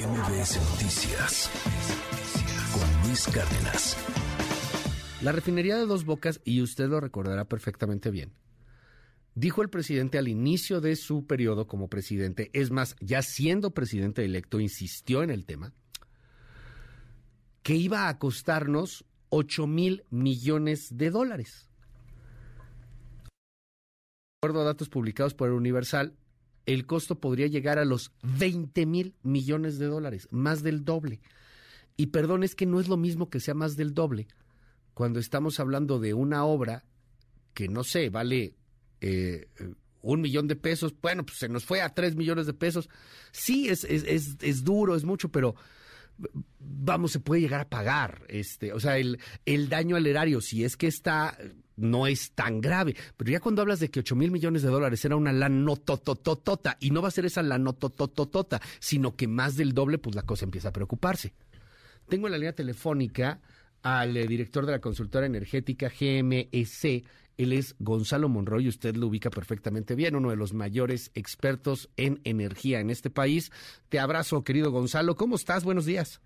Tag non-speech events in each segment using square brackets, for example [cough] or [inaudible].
MBS Noticias con Luis Cárdenas. La refinería de Dos Bocas, y usted lo recordará perfectamente bien, dijo el presidente al inicio de su periodo como presidente, es más, ya siendo presidente electo, insistió en el tema, que iba a costarnos 8 mil millones de dólares. De acuerdo a datos publicados por el Universal, el costo podría llegar a los 20 mil millones de dólares, más del doble. Y perdón, es que no es lo mismo que sea más del doble cuando estamos hablando de una obra que no sé, vale eh, un millón de pesos, bueno, pues se nos fue a tres millones de pesos. Sí, es, es, es, es duro, es mucho, pero vamos, se puede llegar a pagar. Este, o sea, el, el daño al erario, si es que está, no es tan grave. Pero ya cuando hablas de que 8 mil millones de dólares era una lanotototota, y no va a ser esa lanotototota, sino que más del doble, pues la cosa empieza a preocuparse. Tengo en la línea telefónica al eh, director de la consultora energética GMEC. Él es Gonzalo Monroy, usted lo ubica perfectamente bien, uno de los mayores expertos en energía en este país. Te abrazo, querido Gonzalo. ¿Cómo estás? Buenos días.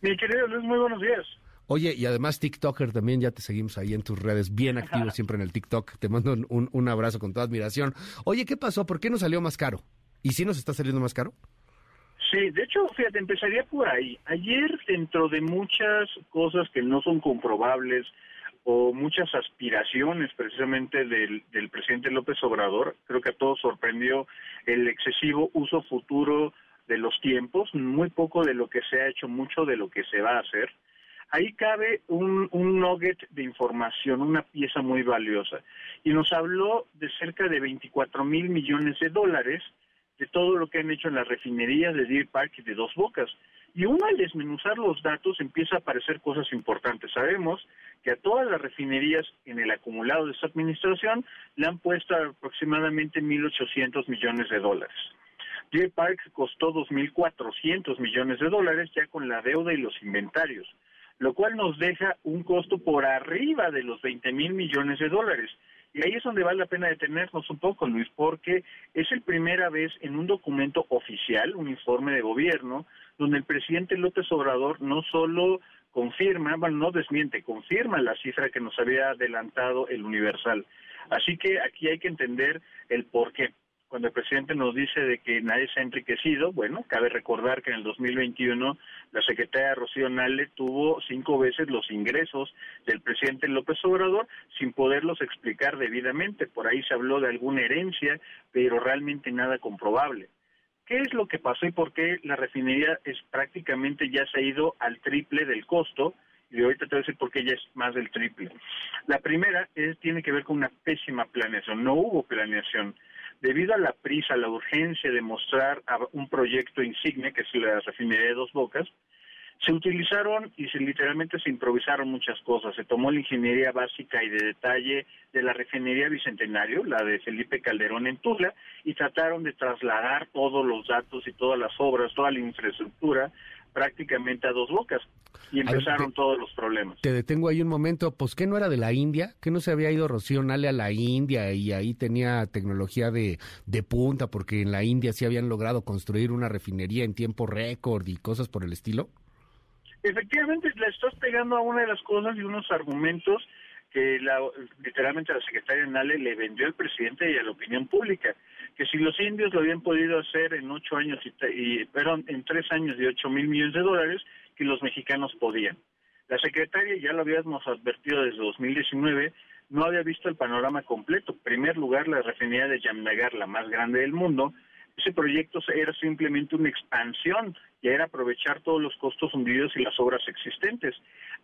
Mi querido Luis, muy buenos días. Oye, y además TikToker también, ya te seguimos ahí en tus redes, bien activo siempre en el TikTok. Te mando un, un abrazo con toda admiración. Oye, ¿qué pasó? ¿Por qué nos salió más caro? ¿Y si nos está saliendo más caro? Sí, de hecho, fíjate, empezaría por ahí. Ayer, dentro de muchas cosas que no son comprobables o muchas aspiraciones precisamente del, del presidente López Obrador, creo que a todos sorprendió el excesivo uso futuro de los tiempos, muy poco de lo que se ha hecho, mucho de lo que se va a hacer. Ahí cabe un, un nugget de información, una pieza muy valiosa. Y nos habló de cerca de 24 mil millones de dólares de todo lo que han hecho en las refinerías de Deer Park y de Dos Bocas. Y uno al desmenuzar los datos empieza a aparecer cosas importantes. Sabemos que a todas las refinerías en el acumulado de esta administración le han puesto aproximadamente 1.800 millones de dólares. Deer Park costó 2.400 millones de dólares ya con la deuda y los inventarios, lo cual nos deja un costo por arriba de los 20 mil millones de dólares. Y ahí es donde vale la pena detenernos un poco, Luis, porque es la primera vez en un documento oficial, un informe de gobierno, donde el presidente López Obrador no solo confirma, bueno, no desmiente, confirma la cifra que nos había adelantado el Universal. Así que aquí hay que entender el por qué cuando el presidente nos dice de que nadie se ha enriquecido, bueno, cabe recordar que en el 2021 la secretaria Rocío Nale tuvo cinco veces los ingresos del presidente López Obrador sin poderlos explicar debidamente. Por ahí se habló de alguna herencia, pero realmente nada comprobable. ¿Qué es lo que pasó y por qué la refinería es prácticamente ya se ha ido al triple del costo? Y ahorita te voy a decir por qué ya es más del triple. La primera es, tiene que ver con una pésima planeación. No hubo planeación debido a la prisa, la urgencia de mostrar un proyecto insigne, que es la refinería de Dos Bocas, se utilizaron y se literalmente se improvisaron muchas cosas. Se tomó la ingeniería básica y de detalle de la refinería Bicentenario, la de Felipe Calderón en Tula, y trataron de trasladar todos los datos y todas las obras, toda la infraestructura prácticamente a dos bocas y empezaron todos los problemas. Te detengo ahí un momento, pues ¿qué no era de la India? ¿Qué no se había ido Rocío Nale a la India y ahí tenía tecnología de, de punta porque en la India sí habían logrado construir una refinería en tiempo récord y cosas por el estilo? Efectivamente, le estás pegando a una de las cosas y unos argumentos que la, literalmente la secretaria Nale le vendió al presidente y a la opinión pública que si los indios lo habían podido hacer en ocho años y, y perdón, en tres años de ocho mil millones de dólares, que los mexicanos podían. La secretaria, ya lo habíamos advertido desde 2019, no había visto el panorama completo. En primer lugar, la refinería de Yamnagar, la más grande del mundo, ese proyecto era simplemente una expansión, ya era aprovechar todos los costos hundidos y las obras existentes.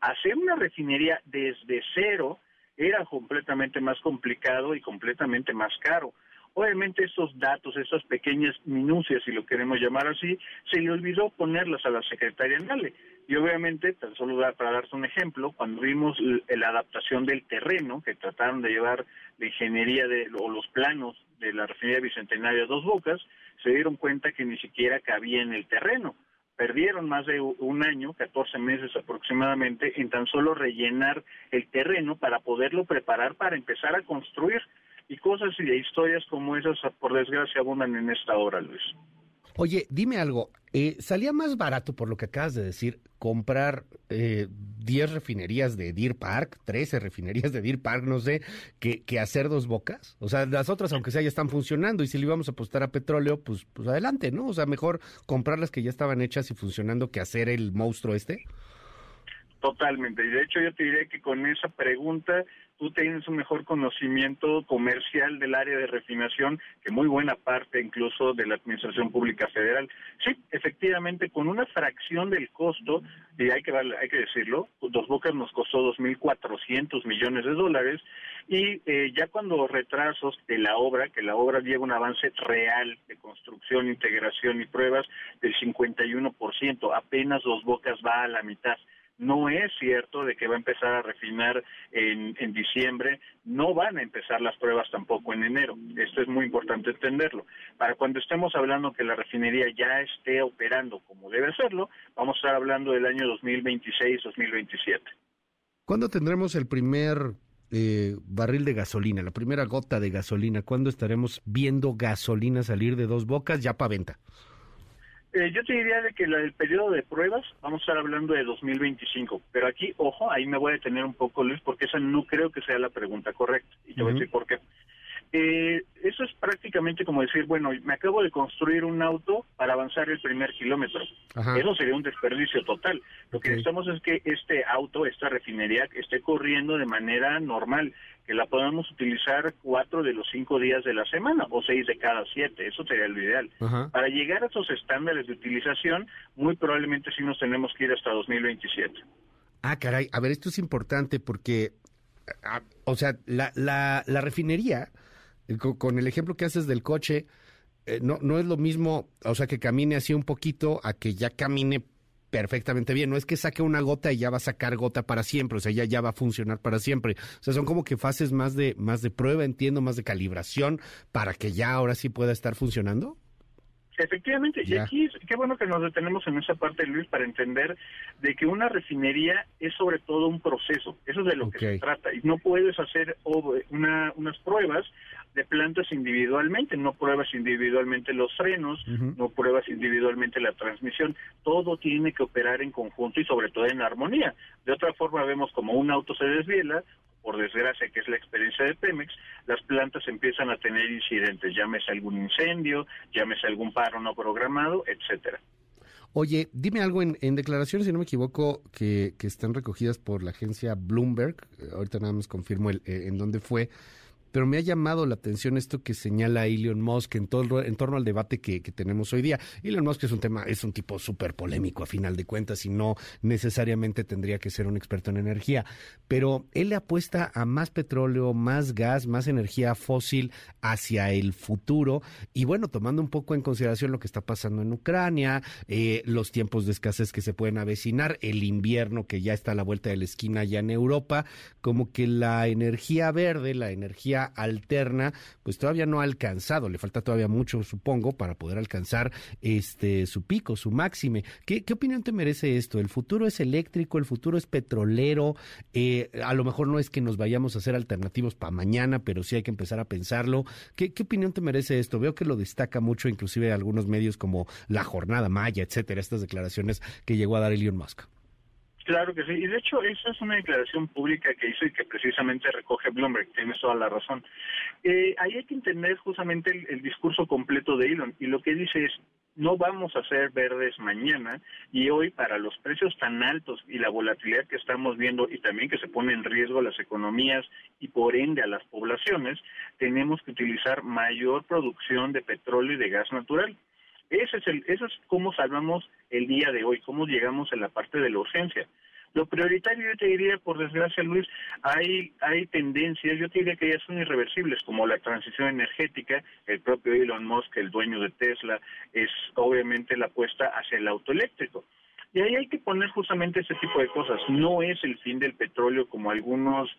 Hacer una refinería desde cero era completamente más complicado y completamente más caro. Obviamente estos datos, esas pequeñas minucias, si lo queremos llamar así, se le olvidó ponerlas a la secretaria Nale. Y obviamente, tan solo para darte un ejemplo, cuando vimos la adaptación del terreno, que trataron de llevar la ingeniería de, o los planos de la refinería Bicentenaria Dos Bocas, se dieron cuenta que ni siquiera cabía en el terreno. Perdieron más de un año, 14 meses aproximadamente, en tan solo rellenar el terreno para poderlo preparar para empezar a construir y cosas y historias como esas, por desgracia, abundan en esta hora, Luis. Oye, dime algo, eh, ¿salía más barato por lo que acabas de decir comprar eh, 10 refinerías de Deer Park, 13 refinerías de Deer Park, no sé, que, que, hacer dos bocas? O sea, las otras, aunque sea, ya están funcionando y si le íbamos a apostar a petróleo, pues, pues adelante, ¿no? O sea, mejor comprar las que ya estaban hechas y funcionando que hacer el monstruo este. Totalmente. Y de hecho yo te diré que con esa pregunta tú tienes un mejor conocimiento comercial del área de refinación que muy buena parte incluso de la Administración Pública Federal. Sí, efectivamente, con una fracción del costo, y hay que, hay que decirlo, Dos Bocas nos costó 2.400 millones de dólares, y eh, ya cuando retrasos de la obra, que la obra lleva un avance real de construcción, integración y pruebas del 51%, apenas Dos Bocas va a la mitad. No es cierto de que va a empezar a refinar en, en, diciembre, no van a empezar las pruebas tampoco en enero. Esto es muy importante entenderlo. Para cuando estemos hablando que la refinería ya esté operando como debe hacerlo, vamos a estar hablando del año 2026-2027. ¿Cuándo tendremos el primer eh, barril de gasolina, la primera gota de gasolina? ¿Cuándo estaremos viendo gasolina salir de dos bocas ya para venta? Eh, yo te diría de que el periodo de pruebas, vamos a estar hablando de 2025, pero aquí, ojo, ahí me voy a detener un poco, Luis, porque esa no creo que sea la pregunta correcta, y te voy a decir por qué. Eh, eso es prácticamente como decir, bueno, me acabo de construir un auto para avanzar el primer kilómetro. Eso sería un desperdicio total. Lo que necesitamos es que este auto, esta refinería, esté corriendo de manera normal, que la podamos utilizar cuatro de los cinco días de la semana o seis de cada siete. Eso sería lo ideal. Para llegar a esos estándares de utilización, muy probablemente sí nos tenemos que ir hasta 2027. Ah, caray. A ver, esto es importante porque, o sea, la, la, la refinería con, el ejemplo que haces del coche, eh, no, no es lo mismo, o sea, que camine así un poquito a que ya camine perfectamente bien. No es que saque una gota y ya va a sacar gota para siempre, o sea, ya, ya va a funcionar para siempre. O sea, son como que fases más de, más de prueba, entiendo, más de calibración, para que ya ahora sí pueda estar funcionando. Efectivamente, y aquí qué bueno que nos detenemos en esa parte, Luis, para entender de que una refinería es sobre todo un proceso, eso es de lo que se trata, y no puedes hacer una, unas pruebas de plantas individualmente, no pruebas individualmente los frenos, no pruebas individualmente la transmisión, todo tiene que operar en conjunto y sobre todo en armonía. De otra forma vemos como un auto se desviela, por desgracia, que es la experiencia de Pemex, las plantas empiezan a tener incidentes, llámese algún incendio, llámese algún paro no programado, etcétera. Oye, dime algo en, declaraciones, si no me equivoco, que, que, están recogidas por la agencia Bloomberg, ahorita nada más confirmo el, eh, en dónde fue, pero me ha llamado la atención esto que señala Elon Musk en, todo, en torno al debate que, tenemos hoy día. Elon Musk es un tema, es un tipo súper polémico a final de cuentas y no necesariamente tendría que ser un experto en energía, pero él le apuesta a más petróleo, más gas, más energía fósil hacia el futuro y bueno, tomando un poco en consideración lo que está pasando en Ucrania, eh, los tiempos de escasez que se pueden avecinar, el invierno que ya está a la vuelta de la esquina ya en Europa, como que la energía verde, la energía alterna, pues todavía no ha alcanzado, le falta todavía mucho, supongo, para poder alcanzar este su pico, su máxime. ¿Qué, opinión te merece esto? ¿El futuro es eléctrico? ¿El futuro es petrolero? Eh, a lo mejor no es que nos vayamos a hacer alternativos para mañana, pero sí hay que empezar a pensarlo. ¿Qué, ¿Qué opinión te merece esto? Veo que lo destaca mucho, inclusive algunos medios como La Jornada Maya, etcétera, estas declaraciones que llegó a dar Elon Musk. Claro que sí, y de hecho esa es una declaración pública que hizo y que precisamente recoge Bloomberg, tienes toda la razón. Eh, ahí hay que entender justamente el, discurso completo de Elon y lo que dice es, no vamos a ser verdes mañana y hoy para los precios tan altos y la volatilidad que estamos viendo y también que se pone en riesgo las economías y por ende a las poblaciones, tenemos que utilizar mayor producción de petróleo y de gas natural. Ese es el, eso es cómo salvamos el día de hoy, cómo llegamos a la parte de la urgencia. Lo prioritario, yo te diría, por desgracia, Luis, hay, hay tendencias, yo te diría que ya son irreversibles, como la transición energética, el propio Elon Musk, el dueño de Tesla, es obviamente la apuesta hacia el auto eléctrico. Y ahí hay que poner justamente ese tipo de cosas. No es el fin del petróleo como algunos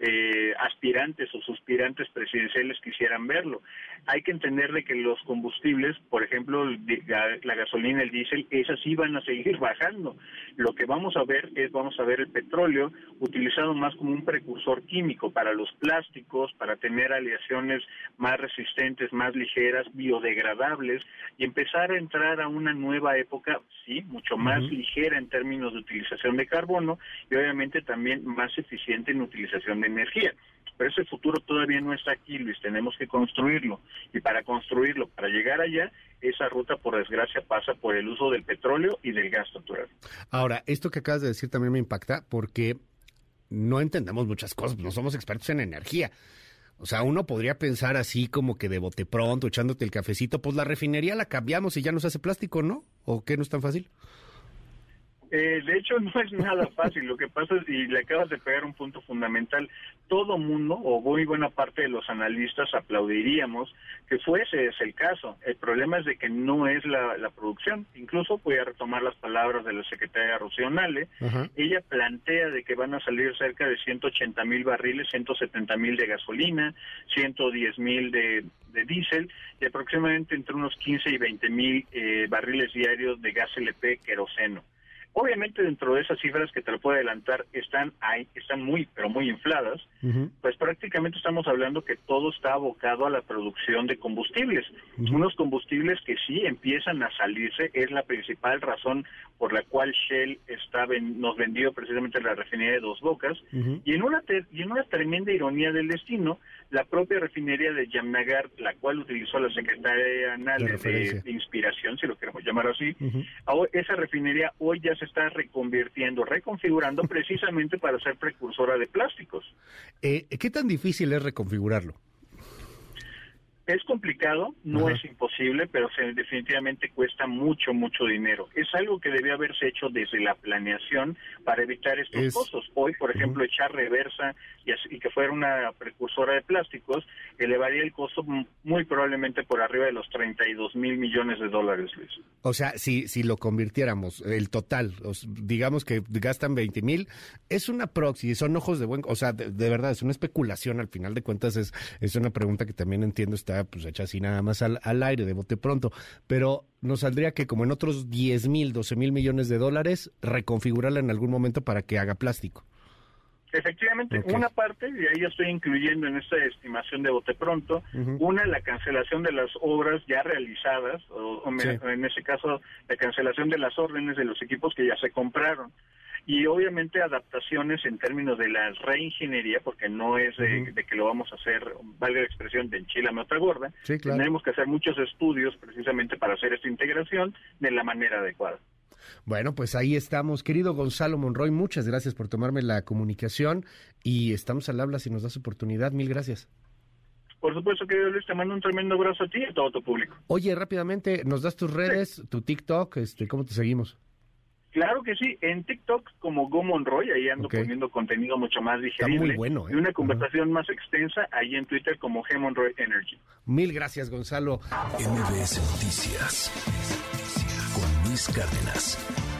eh, aspirantes o suspirantes presidenciales quisieran verlo. Hay que entender de que los combustibles, por ejemplo, la gasolina, el diésel, esas sí van a seguir bajando. Lo que vamos a ver es, vamos a ver el petróleo utilizado más como un precursor químico para los plásticos, para tener aleaciones más resistentes, más ligeras, biodegradables y empezar a entrar a una nueva época, sí, mucho más ligera en términos de utilización de carbono y obviamente también más eficiente en utilización de energía. Pero ese futuro todavía no está aquí, Luis, tenemos que construirlo. Y para construirlo, para llegar allá, esa ruta, por desgracia, pasa por el uso del petróleo y del gas natural. Ahora, esto que acabas de decir también me impacta porque no entendemos muchas cosas, no somos expertos en energía. O sea, uno podría pensar así como que de bote pronto, echándote el cafecito, pues la refinería la cambiamos y ya nos hace plástico, ¿no? ¿O qué no es tan fácil? Eh, de hecho, [laughs] no es nada fácil. Lo que pasa es, y le acabas de pegar un punto fundamental, todo mundo, o muy buena parte de los analistas, aplaudiríamos que fuese ese el caso. El problema es de que no es la, producción. Incluso voy a retomar las palabras de la secretaria Rocío Nale. Ella plantea de que van a salir cerca de 180 mil barriles, 170 mil de gasolina, 110 mil de, de diésel y aproximadamente entre unos 15 y 20 mil eh, barriles diarios de gas LP queroseno. Obviamente dentro de esas cifras que te lo puedo adelantar están ahí, están muy, pero muy infladas, pues prácticamente estamos hablando que todo está abocado a la producción de combustibles. Unos combustibles que sí empiezan a salirse, es la principal razón por la cual Shell está nos vendió precisamente la refinería de Dos Bocas, y en una y en una tremenda ironía del destino, la propia refinería de Yamnagar, la cual utilizó la secretaria Nale de, inspiración, si lo queremos llamar así, esa refinería hoy ya se está reconvirtiendo, reconfigurando [laughs] precisamente para ser precursora de plásticos. Eh, ¿Qué tan difícil es reconfigurarlo? Es complicado, no es imposible, pero definitivamente cuesta mucho, mucho dinero. Es algo que debe haberse hecho desde la planeación para evitar estos costos. Hoy, por ejemplo, echar reversa y, que fuera una precursora de plásticos elevaría el costo muy probablemente por arriba de los 32 mil millones de dólares, Luis. O sea, si, si lo convirtiéramos, el total, digamos que gastan 20 mil, es una proxy, son ojos de buen... O sea, de, de, verdad, es una especulación, al final de cuentas es, es una pregunta que también entiendo está pues hecha así nada más al, aire, de bote pronto, pero nos saldría que como en otros 10 mil, 12 mil millones de dólares, reconfigurarla en algún momento para que haga plástico. Efectivamente, una parte, y ahí estoy incluyendo en esta estimación de bote pronto, una, la cancelación de las obras ya realizadas, o, en ese caso, la cancelación de las órdenes de los equipos que ya se compraron y obviamente adaptaciones en términos de la reingeniería, porque no es de, que lo vamos a hacer, valga la expresión, de enchilame otra gorda. Tenemos que hacer muchos estudios precisamente para hacer esta integración de la manera adecuada. Bueno, pues ahí estamos. Querido Gonzalo Monroy, muchas gracias por tomarme la comunicación y estamos al habla si nos das oportunidad. Mil gracias. Por supuesto, querido Luis, te mando un tremendo abrazo a ti y a todo tu público. Oye, rápidamente, ¿nos das tus redes, tu TikTok? Este, ¿Cómo te seguimos? Claro que sí, en TikTok como Go Monroy, ahí ando poniendo contenido mucho más digerible. muy bueno, ¿eh? Y una conversación más extensa ahí en Twitter como G Monroy Energy. Mil gracias, Gonzalo. MBS Noticias con Luis Cárdenas.